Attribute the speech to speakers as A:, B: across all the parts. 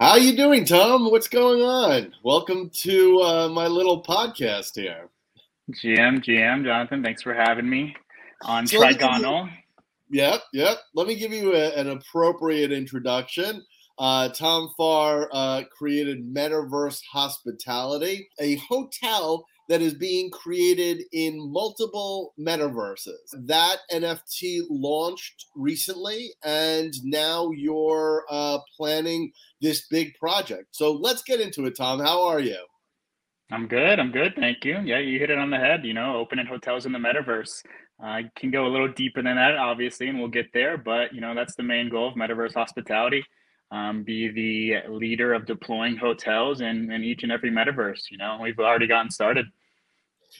A: How you doing, Tom? What's going on? Welcome to uh, my little podcast here.
B: GM, GM, Jonathan, thanks for having me on so Trigonal.
A: Yep, yep. Let me give you a, an appropriate introduction. Uh, Tom Farr uh, created Metaverse Hospitality, a hotel that is being created in multiple metaverses. That NFT launched recently, and now you're uh, planning this big project. So let's get into it, Tom. How are you?
B: I'm good. I'm good. Thank you. Yeah, you hit it on the head. You know, opening hotels in the metaverse. I uh, can go a little deeper than that, obviously, and we'll get there. But you know, that's the main goal of metaverse hospitality. Um, be the leader of deploying hotels in, in each and every metaverse. You know, we've already gotten started.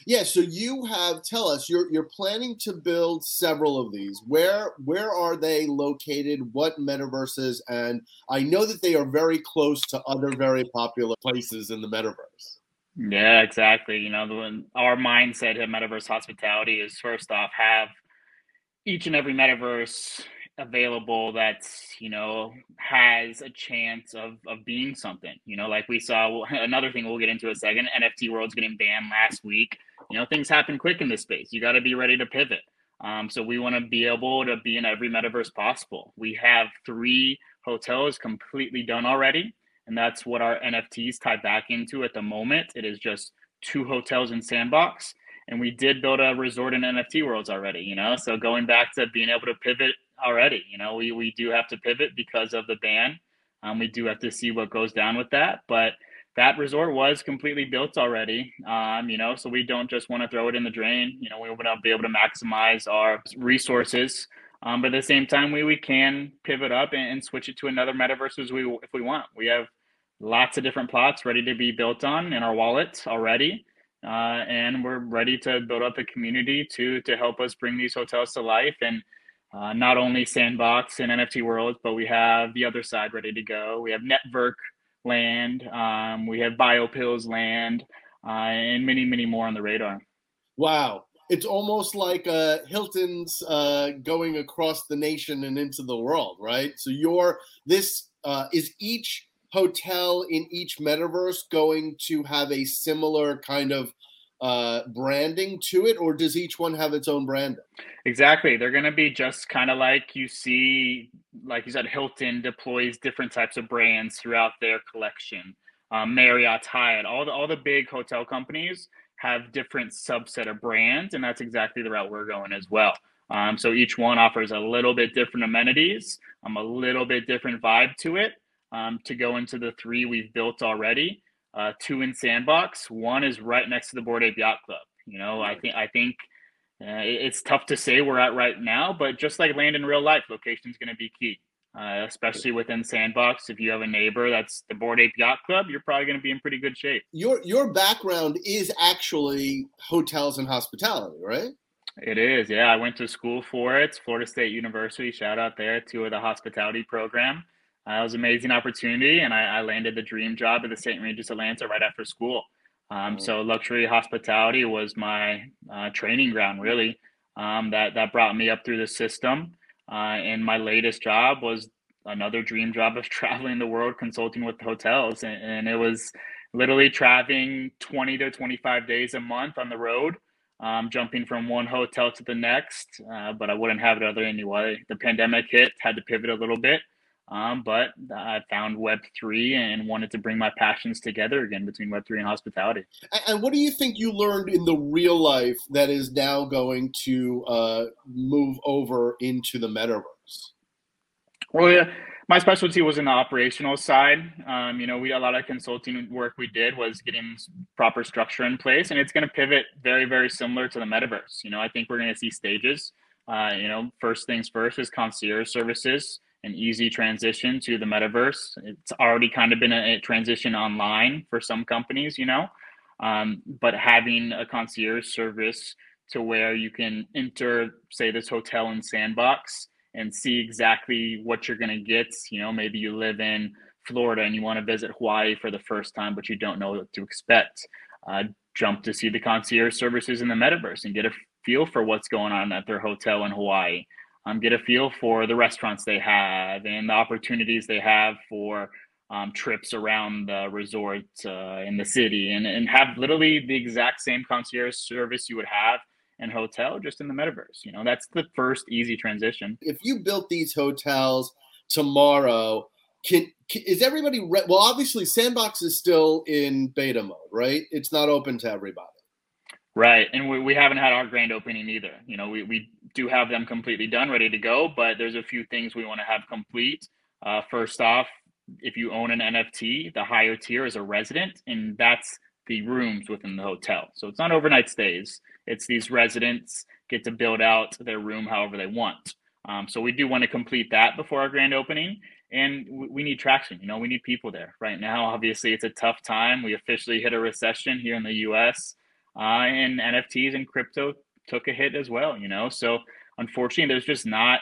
A: Yeah, so you have tell us you're you're planning to build several of these. Where where are they located? What metaverses? And I know that they are very close to other very popular places in the metaverse.
B: Yeah, exactly. You know, the, our mindset at Metaverse Hospitality is first off have each and every metaverse available that's you know has a chance of of being something you know like we saw another thing we'll get into a second nft world's getting banned last week. You know things happen quick in this space. You got to be ready to pivot. Um, so we want to be able to be in every metaverse possible. We have three hotels completely done already and that's what our nfts tie back into at the moment. It is just two hotels in sandbox and we did build a resort in nft worlds already you know? So going back to being able to pivot already. You know, we we do have to pivot because of the ban. Um, we do have to see what goes down with that, but that resort was completely built already. Um, you know, so we don't just want to throw it in the drain. You know, we want to be able to maximize our resources. Um, but at the same time, we, we can pivot up and, and switch it to another metaverse as we if we want. We have lots of different plots ready to be built on in our wallet already. Uh, and we're ready to build up a community to to help us bring these hotels to life and uh, not only Sandbox and NFT Worlds, but we have the Otherside ready to go. We have Netvrk land, um, we have Biopills land, uh, and many, many more on the radar.
A: Wow. It's almost like uh, Hilton's uh, going across the nation and into the world, right? So you're this uh, is each hotel in each metaverse going to have a similar kind of uh, branding to it, or does each one have its own branding?
B: Exactly. They're going to be just kind of like you see, like you said, Hilton deploys different types of brands throughout their collection. Um, Marriott, Hyatt, all the all the big hotel companies have different subset of brands, and that's exactly the route we're going as well. Um, so each one offers a little bit different amenities, um, a little bit different vibe to it. Um, to go into the three we've built already, uh, two in Sandbox. One is right next to the Bored Ape Yacht Club. You know, I think I think uh, it's tough to say we're at right now, but just like land in real life, location is going to be key, uh, especially within Sandbox. If you have a neighbor that's the Bored Ape Yacht Club, you're probably going to be in pretty good shape.
A: Your your background is actually hotels and hospitality, right?
B: It is, yeah. I went to school for it, Florida State University. Shout out there to the hospitality program. Uh, it was an amazing opportunity, and I, I, landed the dream job at the St. Regis Atlanta right after school. Um, oh. So luxury hospitality was my uh, training ground, really. Um, that that brought me up through the system. Uh, and my latest job was another dream job of traveling the world, consulting with hotels, and, and it was literally traveling 20 to 25 days a month on the road. Um, jumping from one hotel to the next, uh, but I wouldn't have it other anyway. The pandemic hit, had to pivot a little bit, um, but I found Web3 and wanted to bring my passions together again between Web3 and hospitality.
A: And what do you think you learned in the real life that is now going to uh, move over into the metaverse?
B: Well, yeah, my specialty was in the operational side. Um, you know, we a lot of consulting work we did was getting proper structure in place, and it's going to pivot very, very similar to the metaverse. You know, I think we're going to see stages. Uh, you know, first things first is concierge services an easy transition to the metaverse. It's already kind of been a, a transition online for some companies, you know, um, but having a concierge service to where you can enter, say, this hotel in Sandbox and see exactly what you're going to get. You know, maybe you live in Florida and you want to visit Hawaii for the first time, but you don't know what to expect. Uh, jump to see the concierge services in the metaverse and get a feel for what's going on at their hotel in Hawaii um, get a feel for the restaurants they have and the opportunities they have for um, trips around the resort uh, in the city and, and have literally the exact same concierge service you would have in hotel just in the metaverse. You know, that's the first easy transition.
A: If you built these hotels tomorrow, can, can is everybody re- well obviously Sandbox is still in beta mode, right? It's not open to everybody.
B: Right. And we, we haven't had our grand opening either. You know, we, we do have them completely done, ready to go, but there's a few things we want to have complete. Uh, first off, if you own an NFT, the higher tier is a resident, and that's the rooms within the hotel. So it's not overnight stays. It's these residents get to build out their room however they want. Um, so we do want to complete that before our grand opening, and we, we need traction. You know, we need people there right now. Obviously, it's a tough time. We officially hit a recession here in the U.S., uh, and NFTs and crypto took a hit as well. You know, so unfortunately, there's just not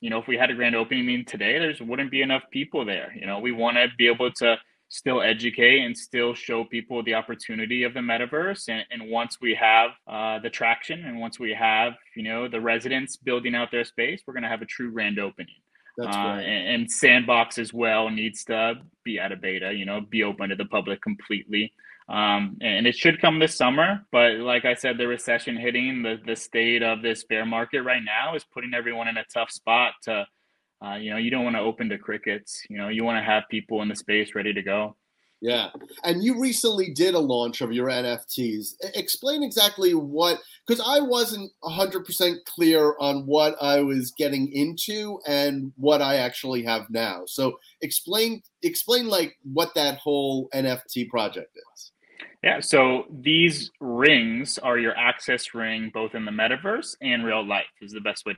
B: you know, if we had a grand opening today, there's wouldn't be enough people there. You know, we want to be able to still educate and still show people the opportunity of the metaverse. And, and once we have uh, the traction and once we have, you know, the residents building out their space, we're going to have a true grand opening. That's uh, right. and, and Sandbox as well needs to be at a beta, you know, be open to the public completely. Um, and it should come this summer. But like I said, the recession hitting the, the state of this bear market right now is putting everyone in a tough spot to, uh, you know, you don't want to open to crickets. You know, you want to have people in the space ready to go.
A: Yeah. And you recently did a launch of your NFTs. Explain exactly what, because I wasn't 100% clear on what I was getting into and what I actually have now. So explain, explain like what that whole NFT project is.
B: Yeah, so these rings are your access ring both in the metaverse and real life is the best way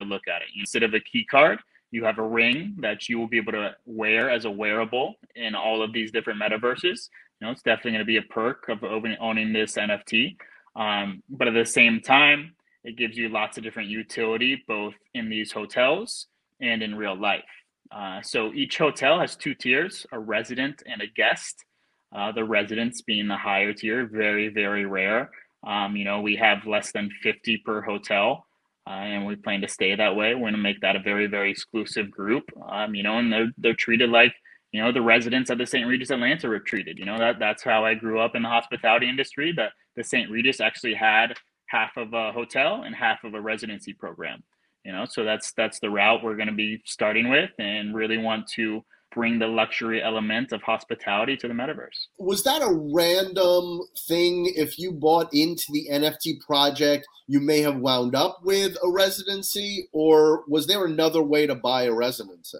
B: to look at it. Instead of a key card, you have a ring that you will be able to wear as a wearable in all of these different metaverses. You know, it's definitely going to be a perk of owning this NFT. Um, but at the same time, it gives you lots of different utility both in these hotels and in real life. Uh, so each hotel has two tiers a resident and a guest. Uh, the residents being the higher tier, very, very rare. Um, you know, we have less than 50 per hotel, uh, and we plan to stay that way. We're going to make that a very, very exclusive group. Um, you know, and they're they're treated like you know the residents of the St. Regis Atlanta were treated. You know that that's how I grew up in the hospitality industry. That the St. Regis actually had half of a hotel and half of a residency program. You know, so that's that's the route we're going to be starting with, and really want to bring the luxury element of hospitality to the metaverse.
A: Was that a random thing? If you bought into the NFT project, you may have wound up with a residency, or was there another way to buy a residency?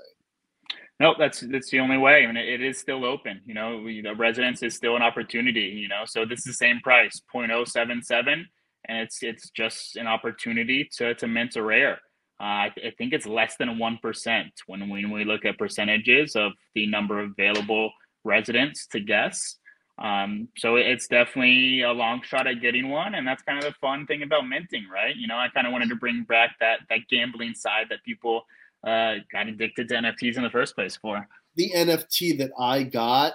B: No, that's that's the only way. I mean, it is still open. You know, the residence is still an opportunity. You know, so this is the same price, 0.077, and it's it's just an opportunity to to mint a rare. Uh, I, th- I, think it's less than 1% when when we look at percentages of the number of available residents to guests. Um, so it's definitely a long shot at getting one. And that's kind of the fun thing about minting, right? You know, I kind of wanted to bring back that, that gambling side that people uh, got addicted to NFTs in the first place for.
A: The NFT that I got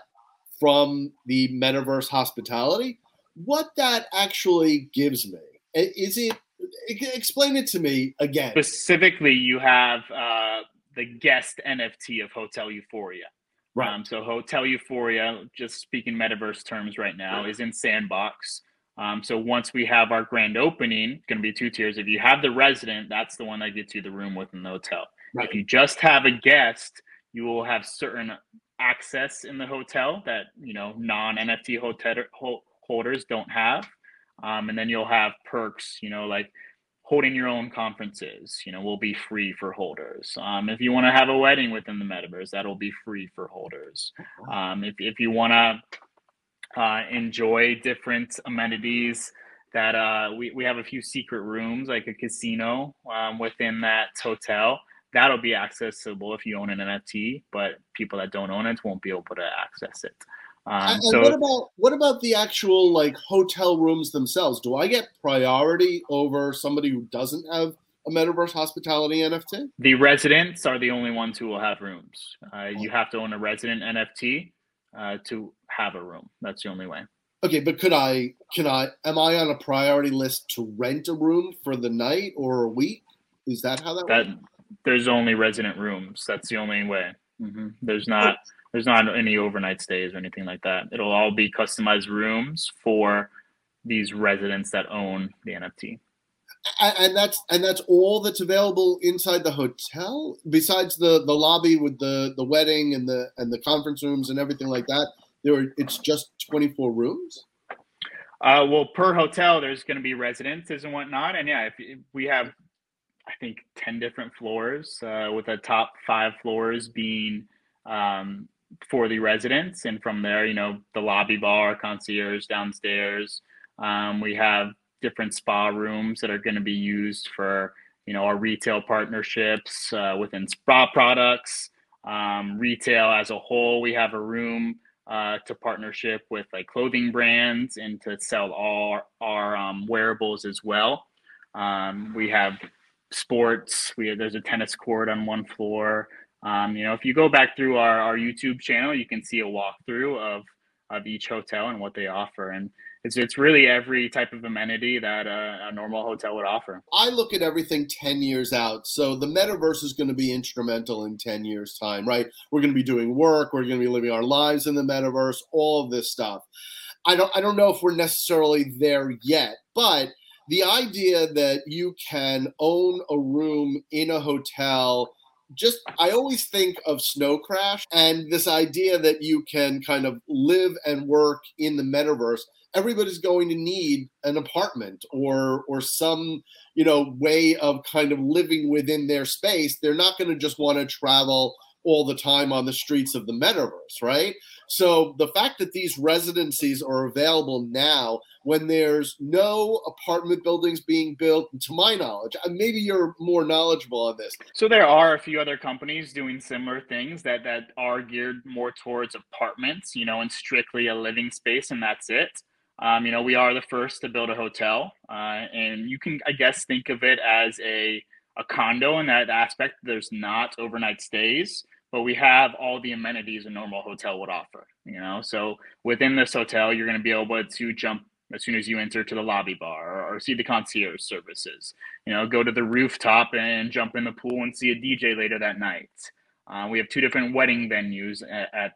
A: from the metaverse hospitality, what that actually gives me, is it explain it to me again.
B: Specifically, you have uh, the guest NFT of Hotel Euphoria. Right. Um, so Hotel Euphoria, just speaking metaverse terms right now, is in Sandbox. Um, so once we have our grand opening, it's going to be two tiers. If you have the resident, that's the one that gets you the room within the hotel. Right. If you just have a guest, you will have certain access in the hotel that you know non NFT hotel holders don't have. Um, and then you'll have perks, you know, like holding your own conferences, you know, will be free for holders. Um, if you want to have a wedding within the metaverse, that'll be free for holders. Um, if, if you want to uh, enjoy different amenities, that uh, we, we have a few secret rooms, like a casino um, within that hotel. That'll be accessible if you own an NFT, but people that don't own it won't be able to access it.
A: Um, and so what about what about the actual like hotel rooms themselves? Do I get priority over somebody who doesn't have a metaverse hospitality NFT?
B: The residents are the only ones who will have rooms. Uh, you have to own a resident NFT uh, to have a room. That's the only way.
A: Okay, but could I? Can I? Am I on a priority list to rent a room for the night or a week? Is that how that? That works?
B: there's only resident rooms. That's the only way. Mm-hmm. There's not There's not any overnight stays or anything like that. It'll all be customized rooms for these residents that own the NFT.
A: And that's and that's all that's available inside the hotel, besides the the lobby with the the wedding and the and the conference rooms and everything like that. There, are, it's just twenty four rooms.
B: Uh, well, per hotel, there's going to be residences and whatnot, and yeah, if, if we have, I think, ten different floors, uh, with the top five floors being um, for the residents, and from there, you know, the lobby bar, concierge downstairs. Um, we have different spa rooms that are going to be used for, you know, our retail partnerships uh, within spa products, um, retail as a whole. We have a room uh, to partnership with like clothing brands and to sell all our, our um, wearables as well. Um, we have sports. We have, there's a tennis court on one floor. Um, you know, if you go back through our, our YouTube channel, you can see a walkthrough of of each hotel and what they offer, and it's it's really every type of amenity that a, a normal hotel would offer.
A: I look at everything ten years out, so the metaverse is going to be instrumental in ten years' time, right? We're going to be doing work, we're going to be living our lives in the metaverse, all of this stuff. I don't I don't know if we're necessarily there yet, but the idea that you can own a room in a hotel just I always think of Snow Crash and this idea that you can kind of live and work in the metaverse. Everybody's going to need an apartment or or some you know way of kind of living within their space. They're not going to just want to travel all the time on the streets of the metaverse, right? So the fact that these residencies are available now when there's no apartment buildings being built, to my knowledge, maybe you're more knowledgeable on this.
B: So there are a few other companies doing similar things that that are geared more towards apartments, you know, and strictly a living space, and that's it. Um, you know, we are the first to build a hotel, uh, and you can, I guess, think of it as a a condo in that aspect. There's not overnight stays, but we have all the amenities a normal hotel would offer. You know, so within this hotel, you're going to be able to jump as soon as you enter to the lobby bar or, or, see the concierge services. You know, go to the rooftop and jump in the pool and see a DJ later that night. Uh, we have two different wedding venues at, at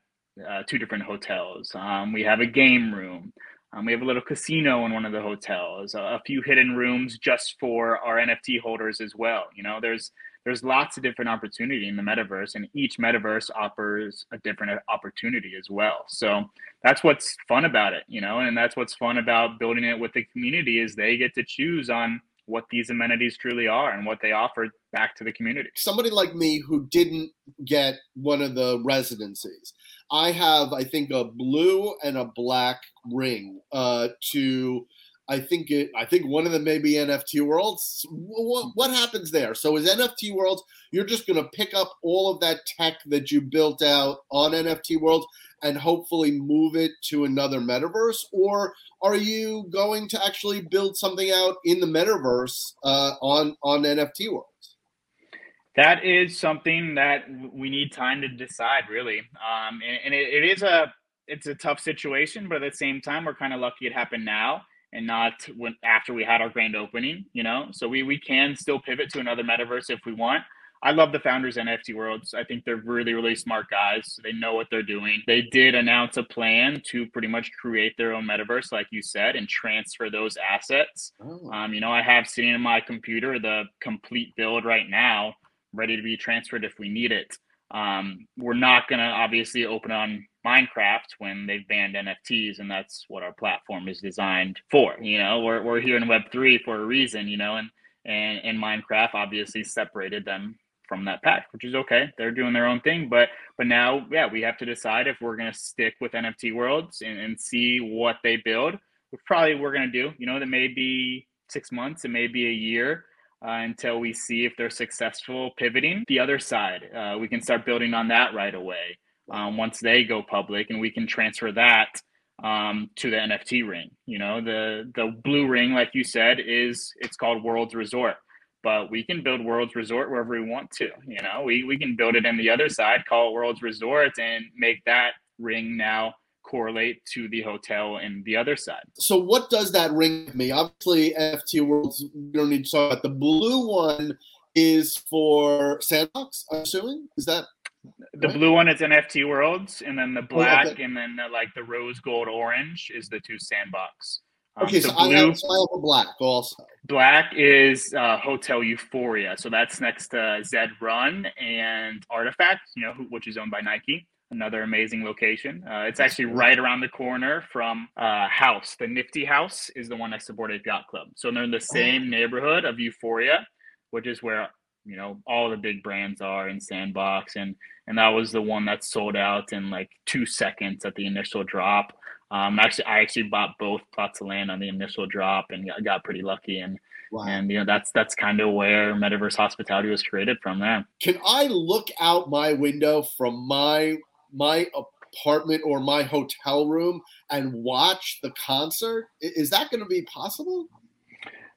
B: uh, two different hotels. Um, we have a game room. Um, we have a little casino in one of the hotels, a, a, few hidden rooms just for our NFT holders as well. You know, there's there's lots of different opportunity in the metaverse, and each metaverse offers a different opportunity as well. So that's what's fun about it, you know, and that's what's fun about building it with the community is they get to choose on what these amenities truly are and what they offer back to the community.
A: Somebody like me who didn't get one of the residencies, I have, I think, a blue and a black ring uh, to. I think it. I think one of them may be NFT Worlds. What, what happens there? So is NFT Worlds? You're just going to pick up all of that tech that you built out on NFT Worlds and hopefully move it to another metaverse, or are you going to actually build something out in the metaverse uh, on on NFT Worlds?
B: That is something that we need time to decide, really. Um, and, and it, it is a it's a tough situation, but at the same time, we're kind of lucky it happened now and not when after we had our grand opening. You know, so we we can still pivot to another metaverse if we want. I love the founders NFT Worlds. I think they're really, really smart guys. They know what they're doing. They did announce a plan to pretty much create their own metaverse, like you said, and transfer those assets. Oh. Um, you know, I have sitting in my computer the complete build right now, ready to be transferred if we need it. Um, we're not going to obviously open on Minecraft when they've banned NFTs, and that's what our platform is designed for. You know, we're, we're here in Web3 for a reason, you know, and, and, and Minecraft obviously separated them from that pack, which is okay. They're doing their own thing, but but now, yeah, we have to decide if we're gonna stick with NFT Worlds and, and see what they build. Which probably we're gonna do. You know, that may be six months, it may be a year uh, until we see if they're successful pivoting. The Otherside, uh, we can start building on that right away um, once they go public, and we can transfer that um, to the NFT ring. You know, the the blue ring, like you said, is it's called Worlds Resort but we can build Worlds Resort wherever we want to. You know, we, we can build it in the Otherside, call it Worlds Resort, and make that ring now correlate to the hotel in the Otherside.
A: So, what does that ring me? Obviously, NFT Worlds, we don't need to talk about. The blue one is for Sandbox, I'm assuming. Is that?
B: The blue one is NFT Worlds, and then the black, oh, okay. and then the, like the rose gold orange is the two sandbox.
A: Um, okay, so, so blue, I, have, so I have black also.
B: Black is uh, Hotel Euphoria, so that's next to Zed Run and RTFKT, you know, which is owned by Nike. Another amazing location. Uh, it's actually right around the corner from uh, House. The Nifty House is the one next to Ape Yacht Club. So they're in the same oh. neighborhood of Euphoria, which is where you know all the big brands are in Sandbox, and and that was the one that sold out in like two seconds at the initial drop. Um, actually, I actually bought both plots of land on the initial drop, and I got pretty lucky. And wow. and you know that's that's kind of where Metaverse Hospitality was created from there.
A: Can I look out my window from my my apartment or my hotel room and watch the concert? Is that going to be possible?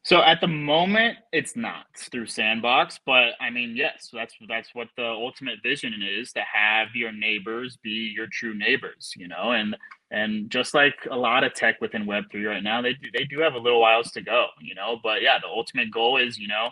B: So at the moment, it's not through Sandbox, but I mean, yes, that's that's what the ultimate vision is to have your neighbors be your true neighbors, you know, and and just like a lot of tech within Web three right now, they do, they do have a little whiles to go, you know, but yeah, the ultimate goal is you know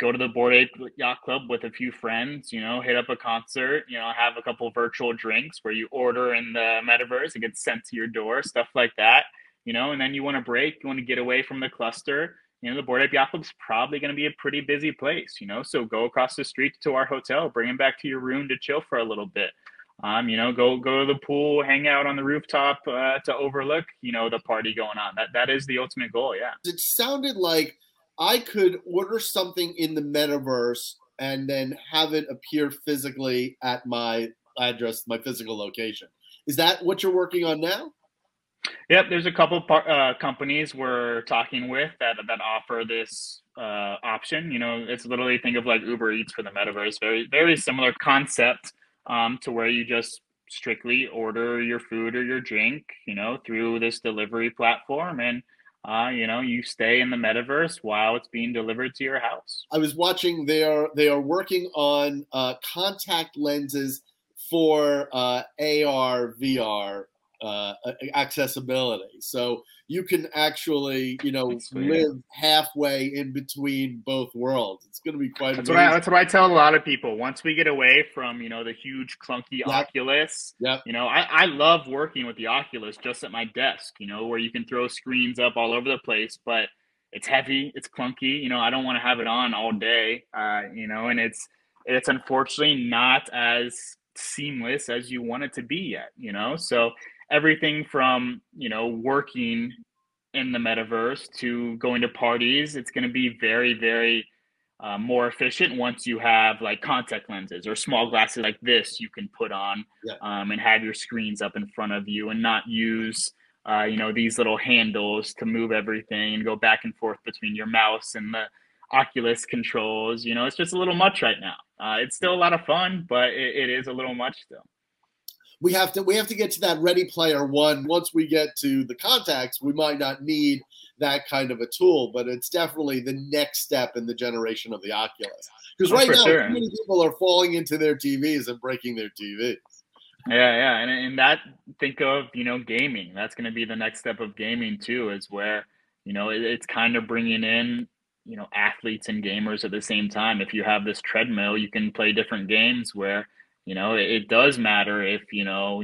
B: go to the Bored Ape Yacht Club with a few friends, you know, hit up a concert, you know, have a couple virtual drinks where you order in the metaverse, it gets sent to your door, stuff like that, you know, and then you want to break, you want to get away from the cluster you know, the Bored Ape Yacht Club's probably going to be a pretty busy place, you know, so go across the street to our hotel, bring him back to your room to chill for a little bit. Um, you know, go go to the pool, hang out on the rooftop uh, to overlook, you know, the party going on. That that is the ultimate goal. Yeah.
A: It sounded like I could order something in the metaverse and then have it appear physically at my address, my physical location. Is that what you're working on now?
B: Yep, there's a couple par- uh, companies we're talking with that that offer this uh, option. You know, it's literally think of like Uber Eats for the metaverse. Very very similar concept um, to where you just strictly order your food or your drink, you know, through this delivery platform, and uh, you know, you stay in the metaverse while it's being delivered to your house.
A: I was watching. They are they are working on uh, contact lenses for uh, AR VR uh, accessibility. So you can actually, you know, live halfway in between both worlds. It's going to be quite.
B: That's what, I, that's what I tell a lot of people. Once we get away from, you know, the huge clunky yep. Oculus,
A: yep.
B: you know, I, I love working with the Oculus just at my desk. You know, where you can throw screens up all over the place, but it's heavy, it's clunky. You know, I don't want to have it on all day. Uh, you know, and it's it's unfortunately not as seamless as you want it to be yet. You know, so everything from you know working in the metaverse to going to parties it's going to be very very uh, more efficient once you have like contact lenses or small glasses like this you can put on yeah. um, and have your screens up in front of you and not use uh, you know these little handles to move everything and go back and forth between your mouse and the oculus controls you know it's just a little much right now uh, it's still a lot of fun but it, it is a little much still
A: we have to we have to get to that ready player one. Once we get to the contacts, we might not need that kind of a tool, but it's definitely the next step in the generation of the Oculus. Because oh, right now, sure. many people are falling into their TVs and breaking their TVs.
B: Yeah, yeah, and and that think of you know gaming. That's going to be the next step of gaming too, is where you know it, it's kind of bringing in you know athletes and gamers at the same time. If you have this treadmill, you can play different games where you know, it, it does matter if, you know,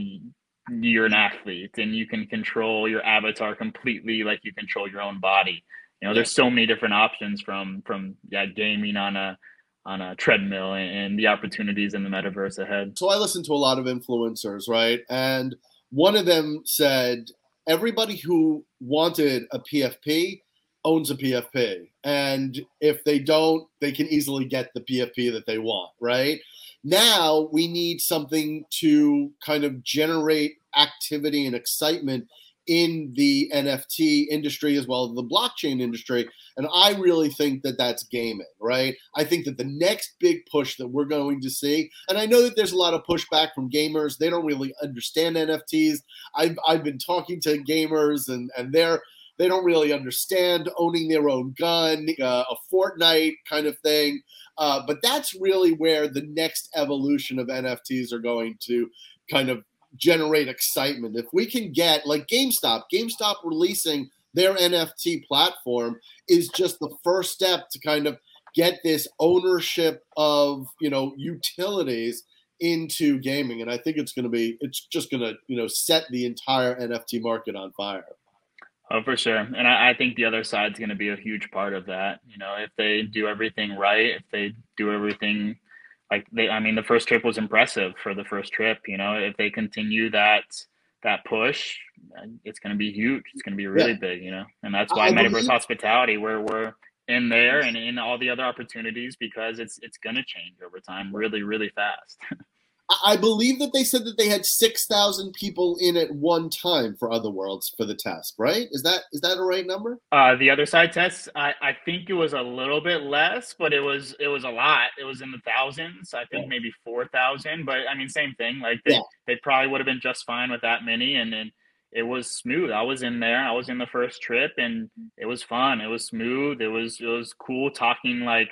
B: you're an athlete and you can control your avatar completely like you control your own body. You know, there's so many different options from from yeah, gaming on a on a treadmill and, and the opportunities in the metaverse ahead.
A: So I listen to a lot of influencers, right? And one of them said everybody who wanted a PFP owns a PFP. And if they don't, they can easily get the PFP that they want, right? Now we need something to kind of generate activity and excitement in the NFT industry as well as the blockchain industry. And I really think that that's gaming, right? I think that the next big push that we're going to see, and I know that there's a lot of pushback from gamers, they don't really understand NFTs. I've, I've been talking to gamers and, and they're, they don't really understand owning their own gun, uh, a Fortnite kind of thing. Uh, but that's really where the next evolution of NFTs are going to kind of generate excitement. If we can get like GameStop, GameStop releasing their NFT platform is just the first step to kind of get this ownership of you know utilities into gaming, and I think it's going to be it's just going to you know set the entire NFT market on fire.
B: Oh, for sure. And I, I think the Otherside is going to be a huge part of that. You know, if they do everything right, if they do everything like they, I mean, the first trip was impressive for the first trip. You know, if they continue that that push, it's going to be huge. It's going to be really yeah. big. You know, and that's why I Metaverse believe- Hospitality, where we're in there and in all the other opportunities, because it's it's going to change over time, really, really fast.
A: I believe that they said that they had six thousand people in at one time for Other Worlds for the test. Right? Is that is that a right number?
B: Uh, the Otherside tests, I, I think it was a little bit less, but it was it was a lot. It was in the thousands. I think yeah. maybe four thousand. But I mean, same thing. Like they, yeah. they probably would have been just fine with that many, and then it was smooth. I was in there. I was in the first trip, and it was fun. It was smooth. It was it was cool talking like,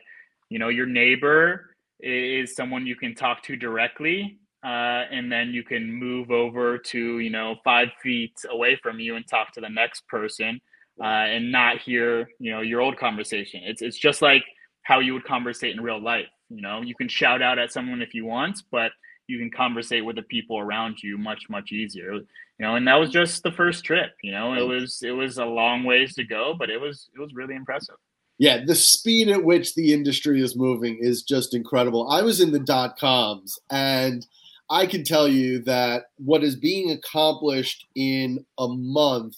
B: you know, your neighbor is someone you can talk to directly uh, and then you can move over to you know five feet away from you and talk to the next person uh, and not hear you know your old conversation. It's, it's just like how you would conversate in real life you know? You can shout out at someone if you want but you can conversate with the people around you much much easier you know? And that was just the first trip you know? It was it was a long ways to go but it was it was really impressive
A: yeah, the speed at which the industry is moving is just incredible. I was in the dot coms and I can tell you that what is being accomplished in a month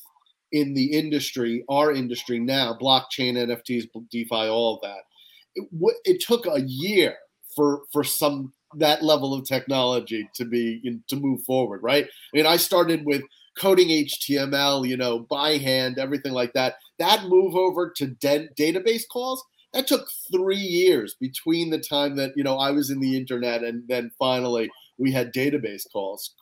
A: in the industry, our industry now, blockchain, NFTs, DeFi, all of that, it, it took a year for for some that level of technology to be to move forward, right? I mean, I started with coding HTML, you know, by hand, everything like that. That move over to de- database calls, that took three years between the time that, you know, I was in the internet and then finally we had database calls.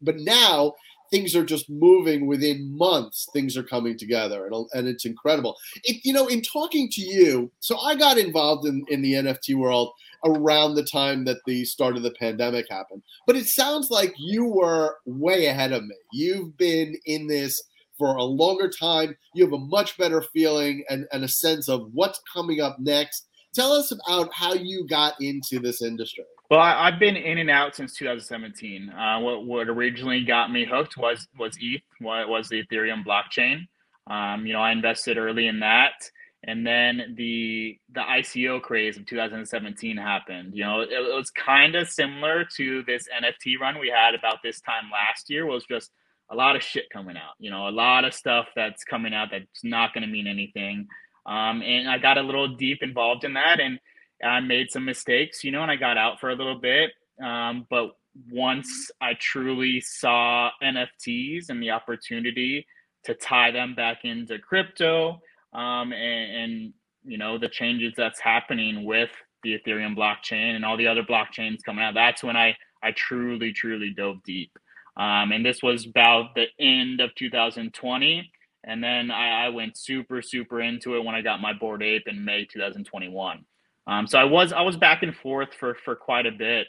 A: But now things are just moving within months. Things are coming together, and, and it's incredible. It, you know, in talking to you, so I got involved in, in the NFT world around the time that the start of the pandemic happened. But it sounds like you were way ahead of me. You've been in this for a longer time. You have a much better feeling and, and a sense of what's coming up next. Tell us about how you got into this industry.
B: Well, I, have been in and out since 2017. Uh, what what originally got me hooked was was ETH, what was the Ethereum blockchain. Um, you know, I invested early in that, and then the the ICO craze of 2017 happened. You know, it, it was kind of similar to this NFT run we had about this time last year. Was just a lot of shit coming out. You know, a lot of stuff that's coming out that's not going to mean anything. Um, and I got a little deep involved in that, and I made some mistakes, you know, and I got out for a little bit. Um, but once I truly saw NFTs and the opportunity to tie them back into crypto um, and, and, you know, the changes that's happening with the Ethereum blockchain and all the other blockchains coming out, that's when I, I truly, truly dove deep. Um, and this was about the end of 2020. And then I, I went super, super into it when I got my Bored Ape in May 2021. Um, so I was I was back and forth for for quite a bit,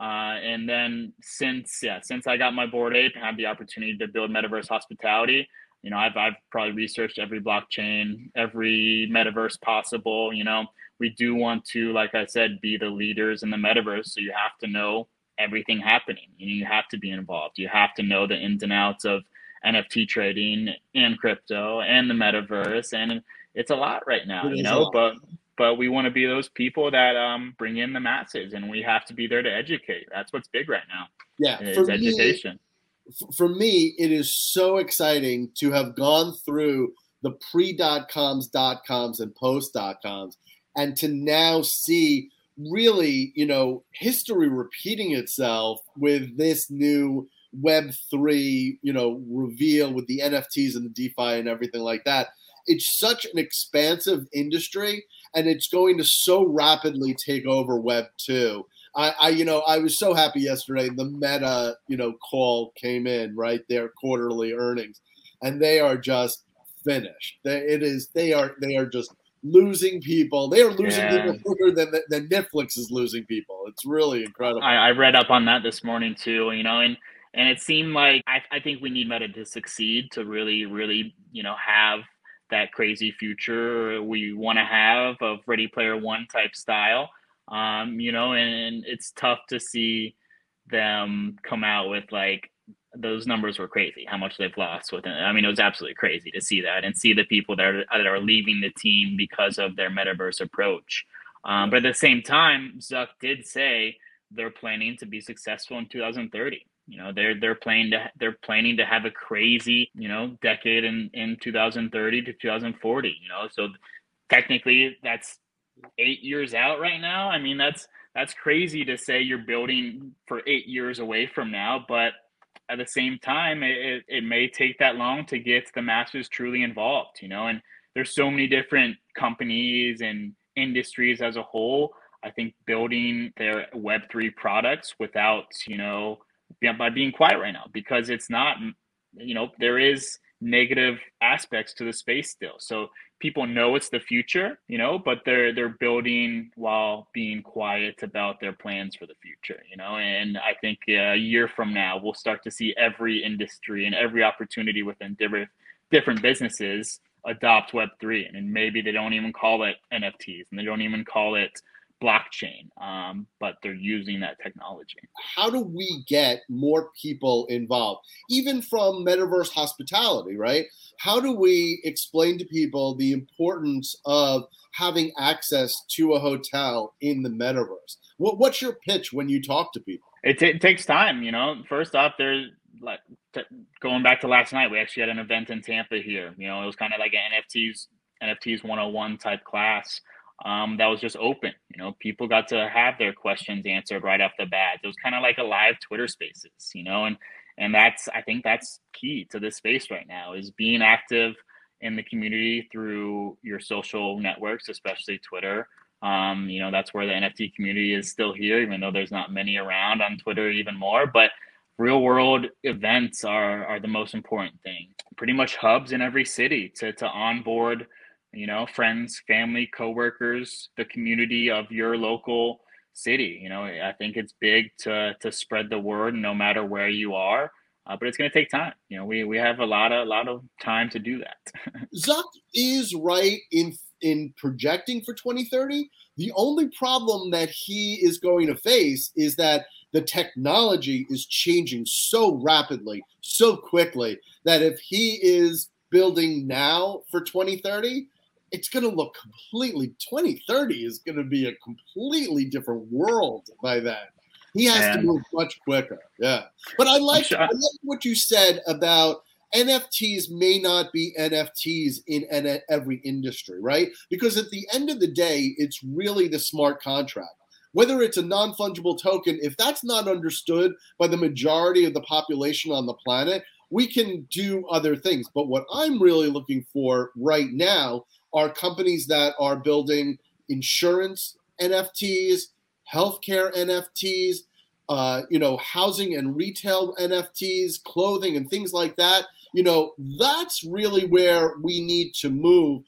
B: uh, and then since yeah since I got my Bored Ape and had the opportunity to build metaverse hospitality, you know I've I've probably researched every blockchain, every metaverse possible. You know we do want to like I said be the leaders in the metaverse, so you have to know everything happening. You know you have to be involved. You have to know the ins and outs of NFT trading and crypto and the metaverse and it's a lot right now, you know, but but we want to be those people that um, bring in the masses and we have to be there to educate. That's what's big right now
A: yeah
B: for education.
A: me, for me it is so exciting to have gone through the pre-dot-coms dot-coms and post-dot-coms and to now see really you know history repeating itself with this new web 3 you know reveal with the nfts and the defi and everything like that. It's such an expansive industry and it's going to so rapidly take over Web two. I, I, you know, I was so happy yesterday. The Meta, you know, call came in right their quarterly earnings, and they are just finished. They, it is they are they are just losing people. They are losing yeah. people quicker than than Netflix is losing people. It's really incredible.
B: I, I read up on that this morning too. You know, and and it seemed like I, I think we need Meta to succeed to really, really, you know, have that crazy future we want to have of Ready Player One type style. Um, you know, and, and, it's tough to see them come out with like those numbers were crazy. How much they've lost with it. I mean, it was absolutely crazy to see that and see the people that are, that are leaving the team because of their metaverse approach. Um, but at the same time, Zuck did say they're planning to be successful in 2030. You know, they're they're planning to they're planning to have a crazy you know decade in in 2030 to 2040. You know, so technically that's eight years out right now. I mean, that's that's crazy to say you're building for eight years away from now, but at the same time, it, it may take that long to get the masses truly involved, you know, and there's so many different companies and industries as a whole. I think building their Web3 products without, you know, by being quiet right now because it's not, you know, there is negative aspects to the space still. So people know it's the future, you know, but they're they're building while being quiet about their plans for the future, you know. And I think a year from now, we'll start to see every industry and every opportunity within different different businesses adopt Web three, and maybe they don't even call it NFTs, and they don't even call it blockchain, um, but they're using that technology.
A: How do we get more people involved, even from metaverse hospitality, right? How do we explain to people the importance of having access to a hotel in the metaverse? What, what's your pitch when you talk to people?
B: It, t- it takes time, you know. First off, there's like t- going back to last night, we actually had an event in Tampa here. You know, it was kind of like an NFTs NFTs 101 type class um, that was just open. You know, people got to have their questions answered right off the bat. It was kind of like a live Twitter Spaces, you know, and and that's I think that's key to this space right now is being active in the community through your social networks, especially Twitter. Um, you know, that's where the NFT community is still here, even though there's not many around on Twitter even more. But real world events are are the most important thing. Pretty much hubs in every city to to onboard you know, friends, family, coworkers, the community of your local city. You know, I think it's big to to spread the word no matter where you are. Uh, but it's going to take time. You know, we we have a lot of a lot of time to do that.
A: Zuck is right in in projecting for 2030. The only problem that he is going to face is that the technology is changing so rapidly, so quickly that if he is building now for 2030, it's going to look completely 2030 is going to be a completely different world by then he has Man. to move much quicker yeah but i like, sure. I like what you said about nfts may not be nfts in every industry right because at the end of the day it's really the smart contract whether it's a non-fungible token if that's not understood by the majority of the population on the planet we can do other things but what i'm really looking for right now are companies that are building insurance NFTs, healthcare NFTs, uh, you know, housing and retail NFTs, clothing and things like that. You know, that's really where we need to move.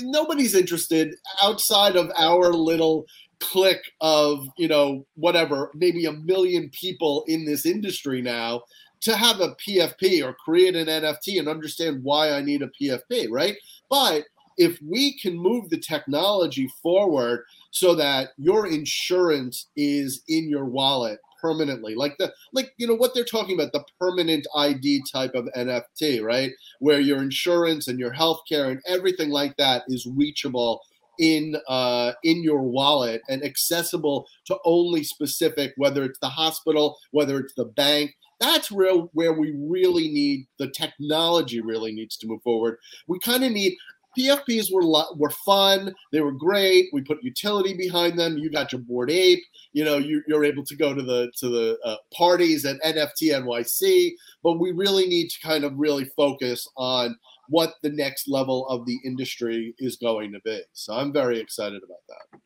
A: Nobody's interested outside of our little clique of, you know, whatever, maybe a million people in this industry now to have a PFP or create an NFT and understand why I need a PFP, right? But if we can move the technology forward so that your insurance is in your wallet permanently like the like you know what they're talking about the permanent id type of nft right? Where your insurance and your healthcare and everything like that is reachable in uh, in your wallet and accessible to only specific whether it's the hospital whether it's the bank. That's where where we really need the technology really needs to move forward. We kind of need PFPs were were fun. They were great. We put utility behind them. You got your Bored Ape. You know, you, are able to go to the to the uh, parties at NFT NYC. But we really need to kind of really focus on what the next level of the industry is going to be. So I'm very excited about that.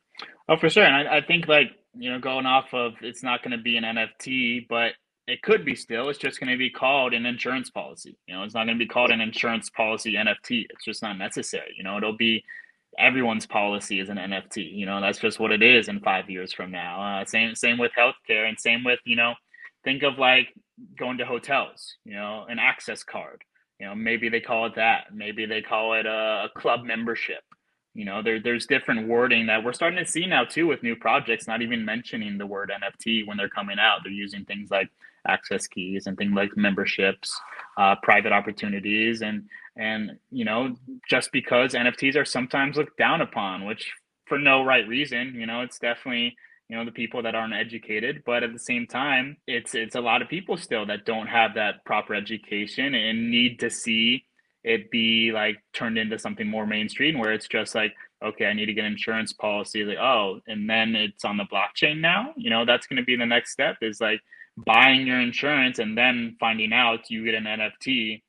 B: Oh, for sure. And I, I think like you know, going off of it's not going to be an NFT, but it could be still. It's just going to be called an insurance policy. You know, it's not going to be called an insurance policy NFT. It's just not necessary. You know, it'll be everyone's policy is an NFT. You know, that's just what it is in five years from now. Uh, same same with healthcare, and same with you know, think of like going to hotels. You know, an access card. You know, maybe they call it that. Maybe they call it a, a club membership. You know, there, there's different wording that we're starting to see now too with new projects, not even mentioning the word NFT when they're coming out. They're using things like access keys and things like memberships, uh, private opportunities, and and you know, just because NFTs are sometimes looked down upon, which for no right reason, you know, it's definitely you know the people that aren't educated. But at the same time it's it's a lot of people still that don't have that proper education and need to see it be like turned into something more mainstream where it's just like okay i need to get insurance policy like oh and then it's on the blockchain now? You know that's going to be the next step is like buying your insurance and then finding out you get an nft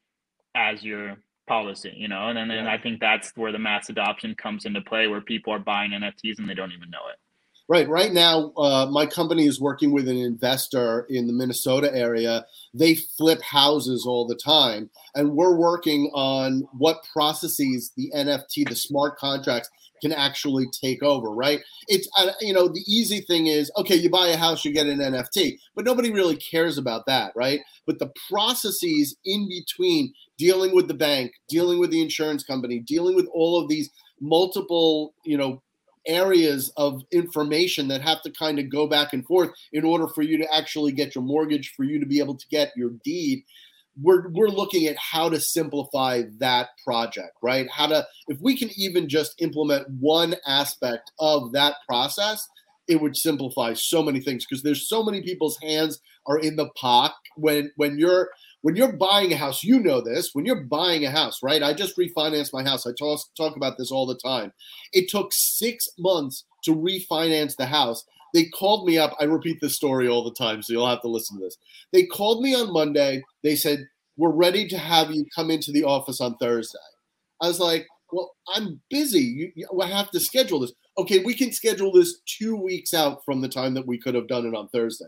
B: as your policy you know and then and i think that's where the mass adoption comes into play where people are buying nfts and they don't even know it
A: Right. Right now, uh, my company is working with an investor in the Minnesota area. They flip houses all the time. And we're working on what processes the NFT, the smart contracts, can actually take over, right? It's, you know, the easy thing is okay, you buy a house, you get an NFT, but nobody really cares about that, right? But the processes in between dealing with the bank, dealing with the insurance company, dealing with all of these multiple, you know, areas of information that have to kind of go back and forth in order for you to actually get your mortgage, for you to be able to get your deed. We're, we're looking at how to simplify that project, right? How to, if we can even just implement one aspect of that process, it would simplify so many things because there's so many people's hands are in the pot when when you're when you're buying a house, you know this. When you're buying a house, right? I just refinanced my house. I talk, talk about this all the time. It took six months to refinance the house. They called me up. I repeat this story all the time, so you'll have to listen to this. They called me on Monday. They said, We're ready to have you come into the office on Thursday. I was like, Well, I'm busy. You, you, I have to schedule this. Okay, we can schedule this two weeks out from the time that we could have done it on Thursday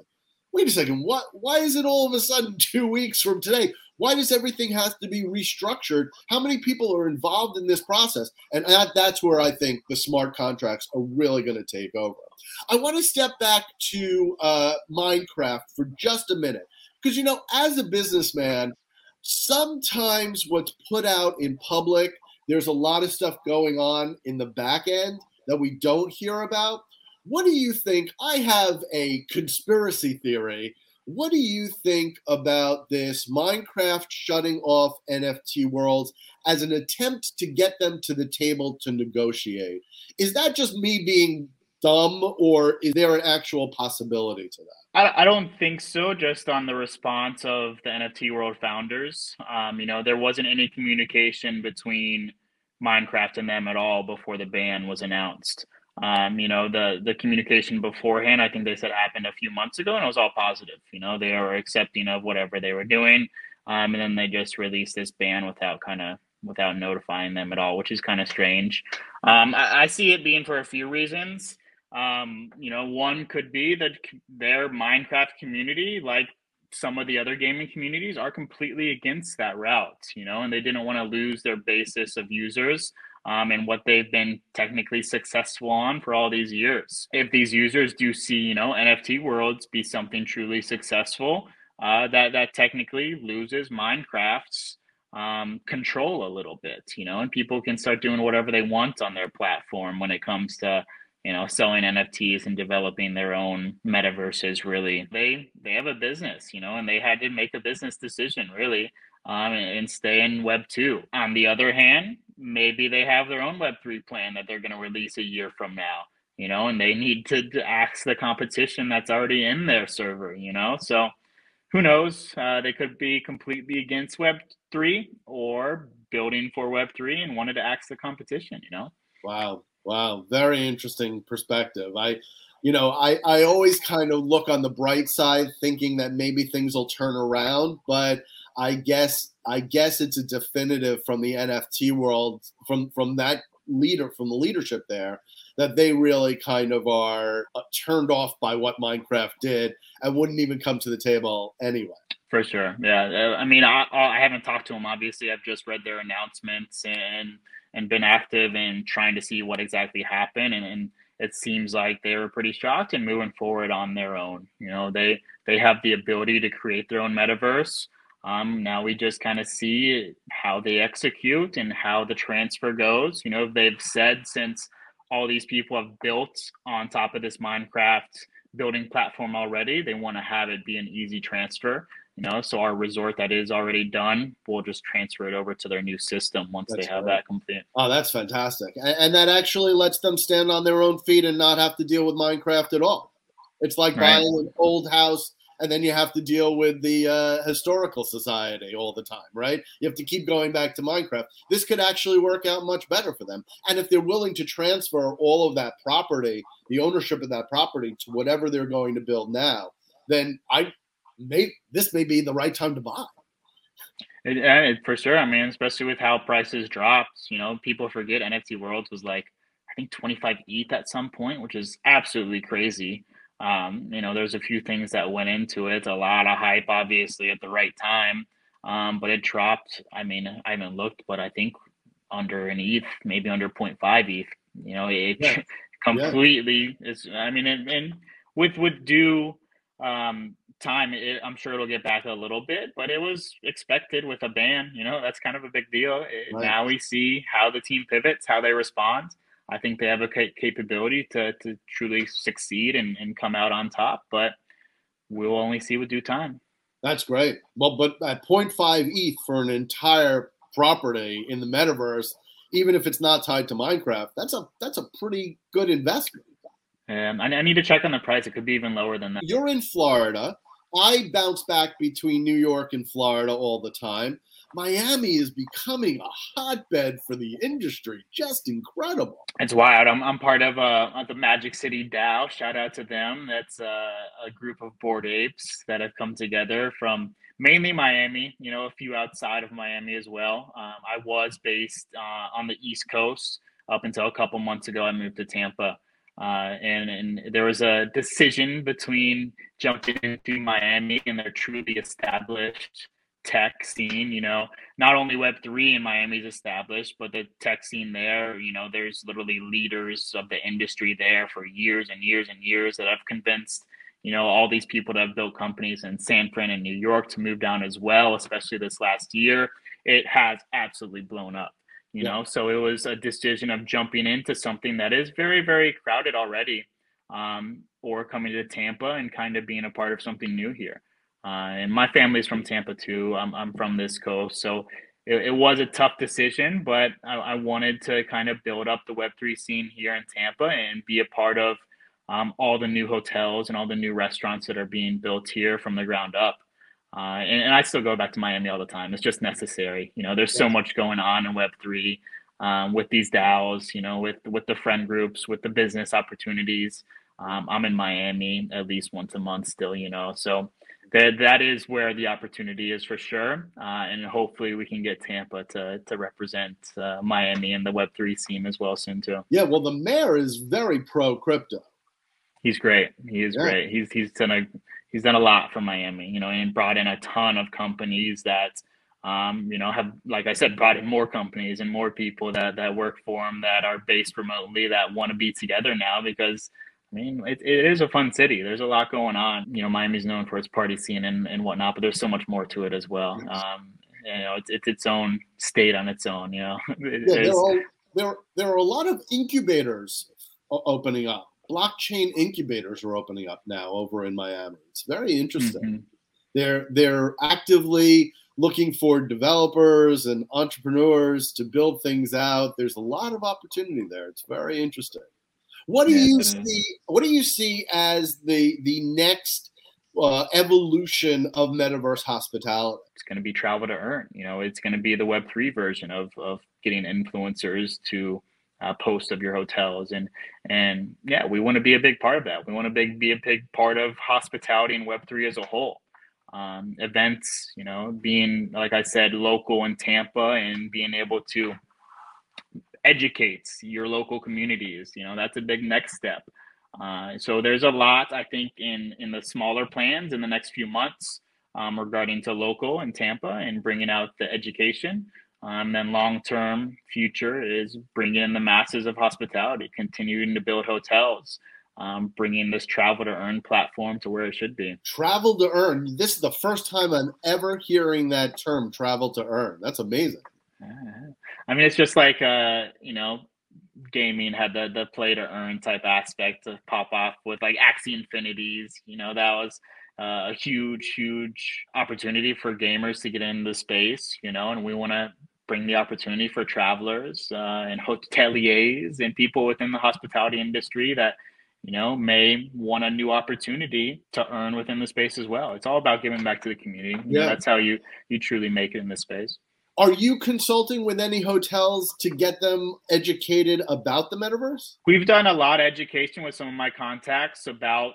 A: wait a second, what why is it all of a sudden two weeks from today? Why does everything have to be restructured? How many people are involved in this process? And that, that's where I think the smart contracts are really going to take over. I want to step back to uh, Minecraft for just a minute. Because, you know, as a businessman, sometimes what's put out in public, there's a lot of stuff going on in the back end that we don't hear about. What do you think? I have a conspiracy theory. What do you think about this Minecraft shutting off NFT worlds as an attempt to get them to the table to negotiate? Is that just me being dumb, or is there an actual possibility to that?
B: I, I don't think so. Just on the response of the NFT world founders, um, you know, there wasn't any communication between Minecraft and them at all before the ban was announced. Um, you know, the the communication beforehand, I think they said happened a few months ago, and it was all positive. You know, they were accepting of whatever they were doing, um, and then they just released this ban without kind of without notifying them at all, which is kind of strange. Um, I, I, see it being for a few reasons. Um, you know, one could be that their Minecraft community, like some of the other gaming communities, are completely against that route. You know, and they didn't want to lose their basis of users um, and what they've been technically successful on for all these years. If these users do see, you know, NFT worlds be something truly successful, uh, that that technically loses Minecraft's um, control a little bit, you know, and people can start doing whatever they want on their platform when it comes to you know selling nfts and developing their own metaverses really they they have a business you know and they had to make a business decision really and stay in web 2 on the other hand maybe they have their own Web3 plan that they're going to release a year from now, you know, and they need to ask the competition that's already in their server, you know. So who knows? Uh, they could be completely against Web3 or building for Web3 and wanted to ask the competition, you know.
A: Wow. Wow. Very interesting perspective. I, you know, I, I always kind of look on the bright side thinking that maybe things will turn around, but I guess I guess it's a definitive from the NFT world from from that leader from the leadership there that they really kind of are uh, turned off by what Minecraft did and wouldn't even come to the table anyway.
B: For sure, yeah. Uh, I mean, I, I haven't talked to them. Obviously, I've just read their announcements and and been active in trying to see what exactly happened. And, and it seems like they were pretty shocked and moving forward on their own. You know, they they have the ability to create their own metaverse. Um, now we just kind of see how they execute and how the transfer goes. You know, they've said since all these people have built on top of this Minecraft building platform already, they want to have it be an easy transfer. You know, so our resort that is already done, we'll just transfer it over to their new system once that's they have great. that complete.
A: Oh, that's fantastic, and, and, that actually lets them stand on their own feet and not have to deal with Minecraft at all. It's like right. buying an old house and then you have to deal with the uh, historical society all the time, right? You have to keep going back to Minecraft. This could actually work out much better for them. And if they're willing to transfer all of that property, the ownership of that property to whatever they're going to build now, then I may this may be the right time to buy.
B: It, it, for sure. I mean, especially with how prices dropped, you know, people forget NFT Worlds was like I think 25 ETH at some point, which is absolutely crazy. Um, you know, there's a few things that went into it. A lot of hype, obviously, at the right time. Um, but it dropped. I mean, I haven't looked, but I think under an ETH, maybe under 0.5 ETH. You know, it yeah. completely yeah. is. I mean, and, and with with due um, time, it, I'm sure it'll get back a little bit. But it was expected with a ban. You know, that's kind of a big deal. It, right. Now we see how the team pivots, how they respond. I think they have a capability to, to truly succeed and, and come out on top, but we'll only see with due time.
A: That's great. Well, but at 0.5 ETH for an entire property in the metaverse, even if it's not tied to Minecraft, that's a that's a pretty good investment.
B: Um, I, I need to check on the price. It could be even lower than that.
A: You're in Florida. I bounce back between New York and Florida all the time. Miami is becoming a hotbed for the industry. Just incredible.
B: It's wild. I'm, I'm part of uh, the Magic City DAO. Shout out to them. That's uh, a group of bored apes that have come together from mainly Miami, you know, a few outside of Miami as well. Um, I was based uh, on the East Coast up until a couple months ago. I moved to Tampa. Uh, and, and there was a decision between jumping into Miami and their truly established tech scene you know? Not only web3 in miami's established but the tech scene there you know there's literally leaders of the industry there for years and years and years that I've convinced you know all these people that have built companies in san fran and new york to move down as well especially this last year it has absolutely blown up you yeah. know? So it was a decision of jumping into something that is very very crowded already um, or coming to tampa and kind of being a part of something new here uh, and my family's from Tampa too. I'm, I'm from this coast. So it, it was a tough decision, but I, I, wanted to kind of build up the Web3 scene here in Tampa and be a part of um, all the new hotels and all the new restaurants that are being built here from the ground up. Uh, and, and, I still go back to Miami all the time. It's just necessary. You know, there's so much going on in Web3 um, with these DAOs, you know, with, with the friend groups, with the business opportunities. Um, I'm in Miami at least once a month still, you know. So that that is where the opportunity is for sure, uh, and hopefully we can get Tampa to to represent uh, Miami and the Web three scene as well soon too.
A: Yeah, well, the mayor is very pro crypto.
B: He's great. He is yeah. great. He's he's done a he's done a lot for Miami, you know, and brought in a ton of companies that. Um, you know, have like I said, brought in more companies and more people that that work for him that are based remotely that want to be together now because I mean, it, it is a fun city. There's a lot going on. You know, Miami's known for its party scene and, and whatnot, but there's so much more to it as well. Um, you know, it's, it's its own state on its own. You know,
A: it, yeah, there are, there there are a lot of incubators opening up. Blockchain incubators are opening up now over in Miami. It's very interesting. Mm-hmm. They're they're actively looking for developers and entrepreneurs to build things out. There's a lot of opportunity there. It's very interesting. What do you see? What do you see as the the next uh, evolution of metaverse hospitality?
B: It's going to be travel to earn. You know, it's going to be the Web three version of of getting influencers to uh, post of your hotels and and yeah, we want to be a big part of that. We want to big, be a big part of hospitality and Web three as a whole. Um, events, you know, being like I said, local in Tampa and being able to educates your local communities. You know, that's a big next step. Uh, so there's a lot I think in in the smaller plans in the next few months um, regarding to local in Tampa and bringing out the education. Um, then long term future is bringing in the masses of hospitality, continuing to build hotels, um, bringing this travel to earn platform to where it should be.
A: Travel to earn. This is the first time I'm ever hearing that term, travel to earn. That's amazing.
B: I mean, it's just like uh, you know, gaming had the the play to earn type aspect to pop off with like Axie Infinities. You know, that was uh, a huge, huge opportunity for gamers to get into the space. You know, and we want to bring the opportunity for travelers uh, and hoteliers and people within the hospitality industry that you know may want a new opportunity to earn within the space as well it's all about giving back to the community you. Know, that's how you you truly make it in this space
A: are you consulting with any hotels to get them educated about the metaverse?
B: We've done a lot of education with some of my contacts about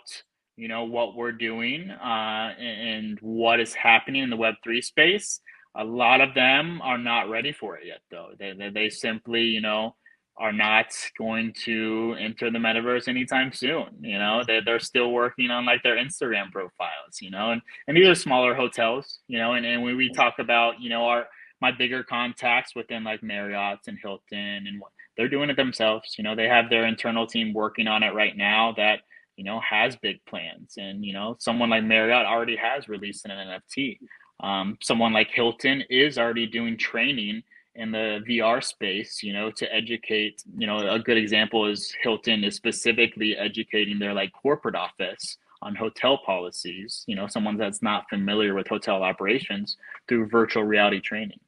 B: you know what we're doing uh, and what is happening in the web3 space. A lot of them are not ready for it yet though. They, they, they simply you know are not going to enter the metaverse anytime soon. You know, they're, they're still working on like their Instagram profiles, you know, and, and these are smaller hotels, you know, and, and when we talk about, you know, our, my bigger contacts within like Marriott's and Hilton and what they're doing it themselves, you know, they have their internal team working on it right now that, you know, has big plans. And, you know, someone like Marriott already has released an NFT. Um, someone like Hilton is already doing training in the VR space, you know, to educate, you know, a good example is Hilton is specifically educating their like corporate office on hotel policies, you know, someone that's not familiar with hotel operations through virtual reality training.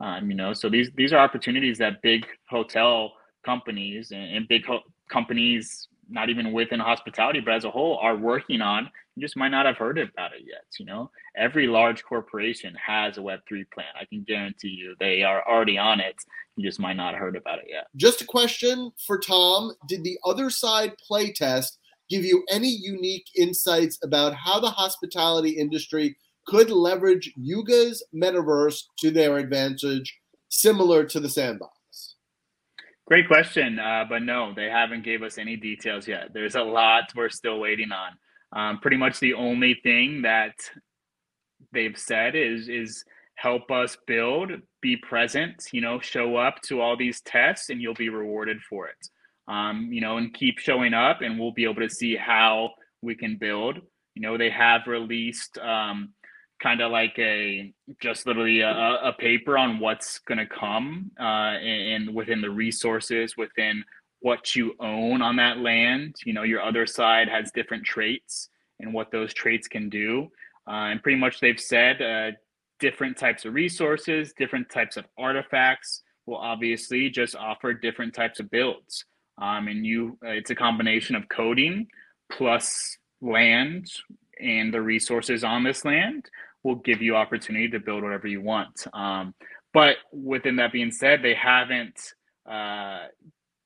B: Um, you know, so these these are opportunities that big hotel companies and, and big ho- companies not even within hospitality, but as a whole, are working on. You just might not have heard about it yet. You know, every large corporation has a Web three plan. I can guarantee you they are already on it. You just might not have heard about it yet.
A: Just a question for Tom: Did the Otherside playtest give you any unique insights about how the hospitality industry could leverage Yuga's metaverse to their advantage, similar to the sandbox?
B: Great question, uh, but no, they haven't gave us any details yet. There's a lot we're still waiting on. Um, pretty much the only thing that they've said is is help us build, be present, you know, show up to all these tests, and you'll be rewarded for it. Um, you know, and keep showing up, and we'll be able to see how we can build. You know, they have released um, kind of like a just literally a, a paper on what's going to come uh, and, within the resources within what you own on that land. You know your other side has different traits and what those traits can do. Uh, and pretty much they've said uh, different types of resources different types of artifacts will obviously just offer different types of builds. Um, and you uh, it's a combination of coding plus land and the resources on this land will give you opportunity to build whatever you want. Um, but within that being said, they haven't uh,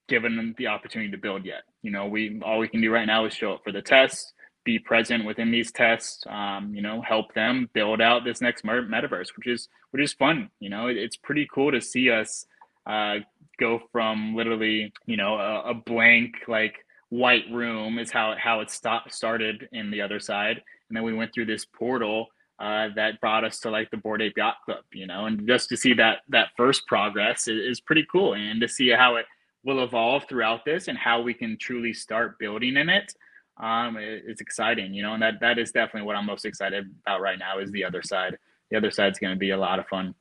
B: given them the opportunity to build yet. You know, we all we can do right now is show up for the test, be present within these tests. Um, you know, help them build out this next metaverse, which is which is fun. You know, it, it's pretty cool to see us uh, go from literally, you know, a, a blank like white room is how how it stopped started in the Otherside, and then we went through this portal uh, that brought us to like the Bored Ape Yacht Club, you know, and just to see that that first progress is, is pretty cool, and to see how it will evolve throughout this and how we can truly start building in it. Um, it, it's exciting, you know, and that that is definitely what I'm most excited about right now is the Otherside. The Otherside's going to be a lot of fun.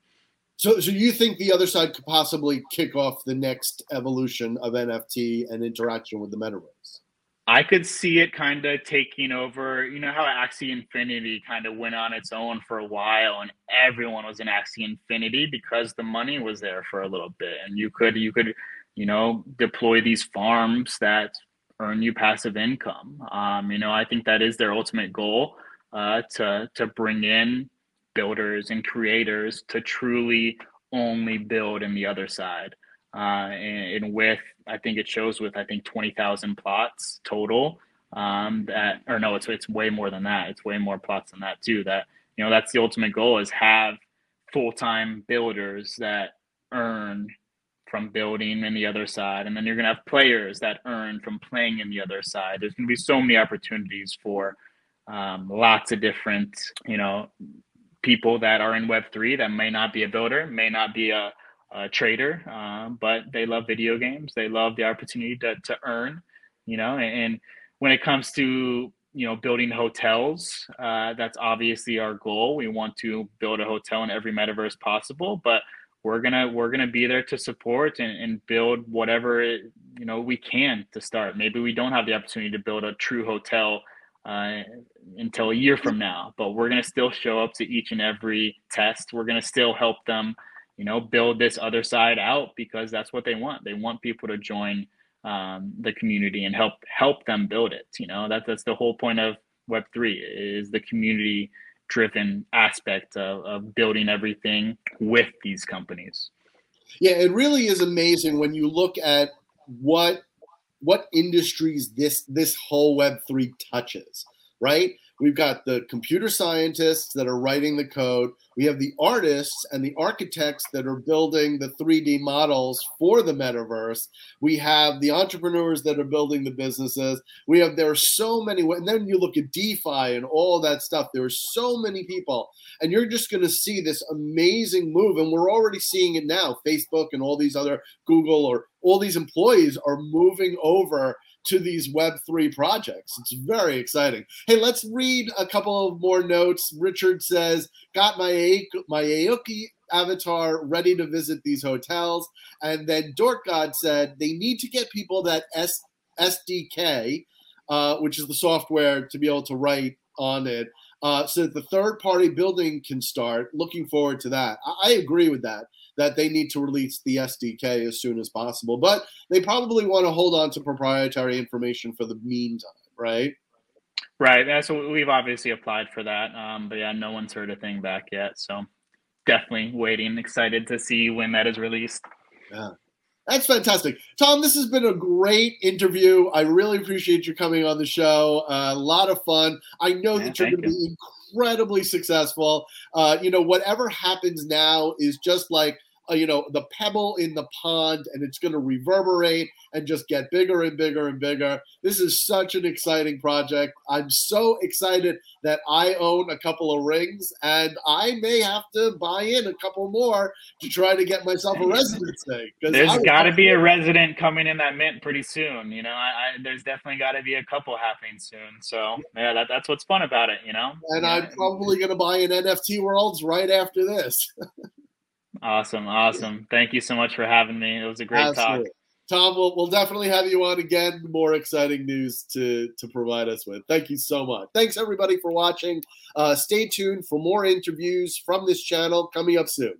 A: So, so you think the Otherside could possibly kick off the next evolution of NFT and interaction with the metaverse?
B: I could see it kind of taking over. You know how Axie Infinity kind of went on its own for a while, and everyone was in Axie Infinity because the money was there for a little bit, and you could you could you know deploy these farms that earn you passive income. Um, you know, I think that is their ultimate goal uh, to to bring in builders and creators to truly only build in the Otherside uh, and, and, with I think it shows with I think twenty thousand plots total. Um, that or no, it's it's way more than that. It's way more plots than that too. That you know that's the ultimate goal is have full time builders that earn from building in the Otherside, and then you're gonna have players that earn from playing in the Otherside. There's gonna be so many opportunities for um, lots of different you know people that are in Web three that may not be a builder, may not be a a trader, um, but they love video games. They love the opportunity to, to earn, you know, and, and when it comes to you know building hotels, uh, that's obviously our goal. We want to build a hotel in every metaverse possible, but we're gonna we're gonna be there to support and, and build whatever it, you know we can to start. Maybe we don't have the opportunity to build a true hotel uh, until a year from now. But we're to still show up to each and every test. We're to still help them, you know, build this Otherside out because that's what they want. They want people to join um, the community and help help them build it. You know, that that's the whole point of Web three is the community driven aspect of, of building everything with these companies.
A: Yeah, it really is amazing when you look at what what industries this this whole web 3 touches right we've got the computer scientists that are writing the code. We have the artists and the architects that are building the 3d models for the metaverse. We have the entrepreneurs that are building the businesses. We have there are so many and then you look at defi and all that stuff. There are so many people and you're just going to see this amazing move and we're already seeing it now. Facebook and all these other google or all these employees are moving over to these Web3 projects. It's very exciting. Hey, let's read a couple of more notes. Richard says, Got my, my Aoki avatar ready to visit these hotels. And then Dork God said, They need to get people that S- SDK, uh, which is the software to be able to write on it. Uh, so that the third party building can start. Looking forward to that. I, I agree with that that they need to release the SDK as soon as possible. But they probably want to hold on to proprietary information for the meantime, right?
B: Right. That's what we've obviously applied for that. Um, but yeah, no one's heard a thing back yet. So definitely waiting, excited to see when that is released.
A: Yeah. That's fantastic. Tom, this has been a great interview. I really appreciate you coming on the show. Uh, a lot of fun. I know yeah, that you're going to you. be incredibly successful. Uh, you know, whatever happens now is just like uh, you know the pebble in the pond and it's going to reverberate and just get bigger and bigger and bigger. This is such an exciting project. I'm so excited that i own a couple of rings and i may have to buy in a couple more to try to get myself a residency
B: there's got to be a resident coming in that mint pretty soon you know? I, I, there's definitely got to be a couple happening soon so yeah. that, that's what's fun about it you know?
A: And
B: yeah.
A: i'm probably going to buy an nft worlds right after this
B: Awesome, awesome. Thank you so much for having me. It was a great Absolutely. talk.
A: Tom, we'll, we'll definitely have you on again. More exciting news to to provide us with. Thank you so much. Thanks everybody for watching. Uh, stay tuned for more interviews from this channel coming up soon.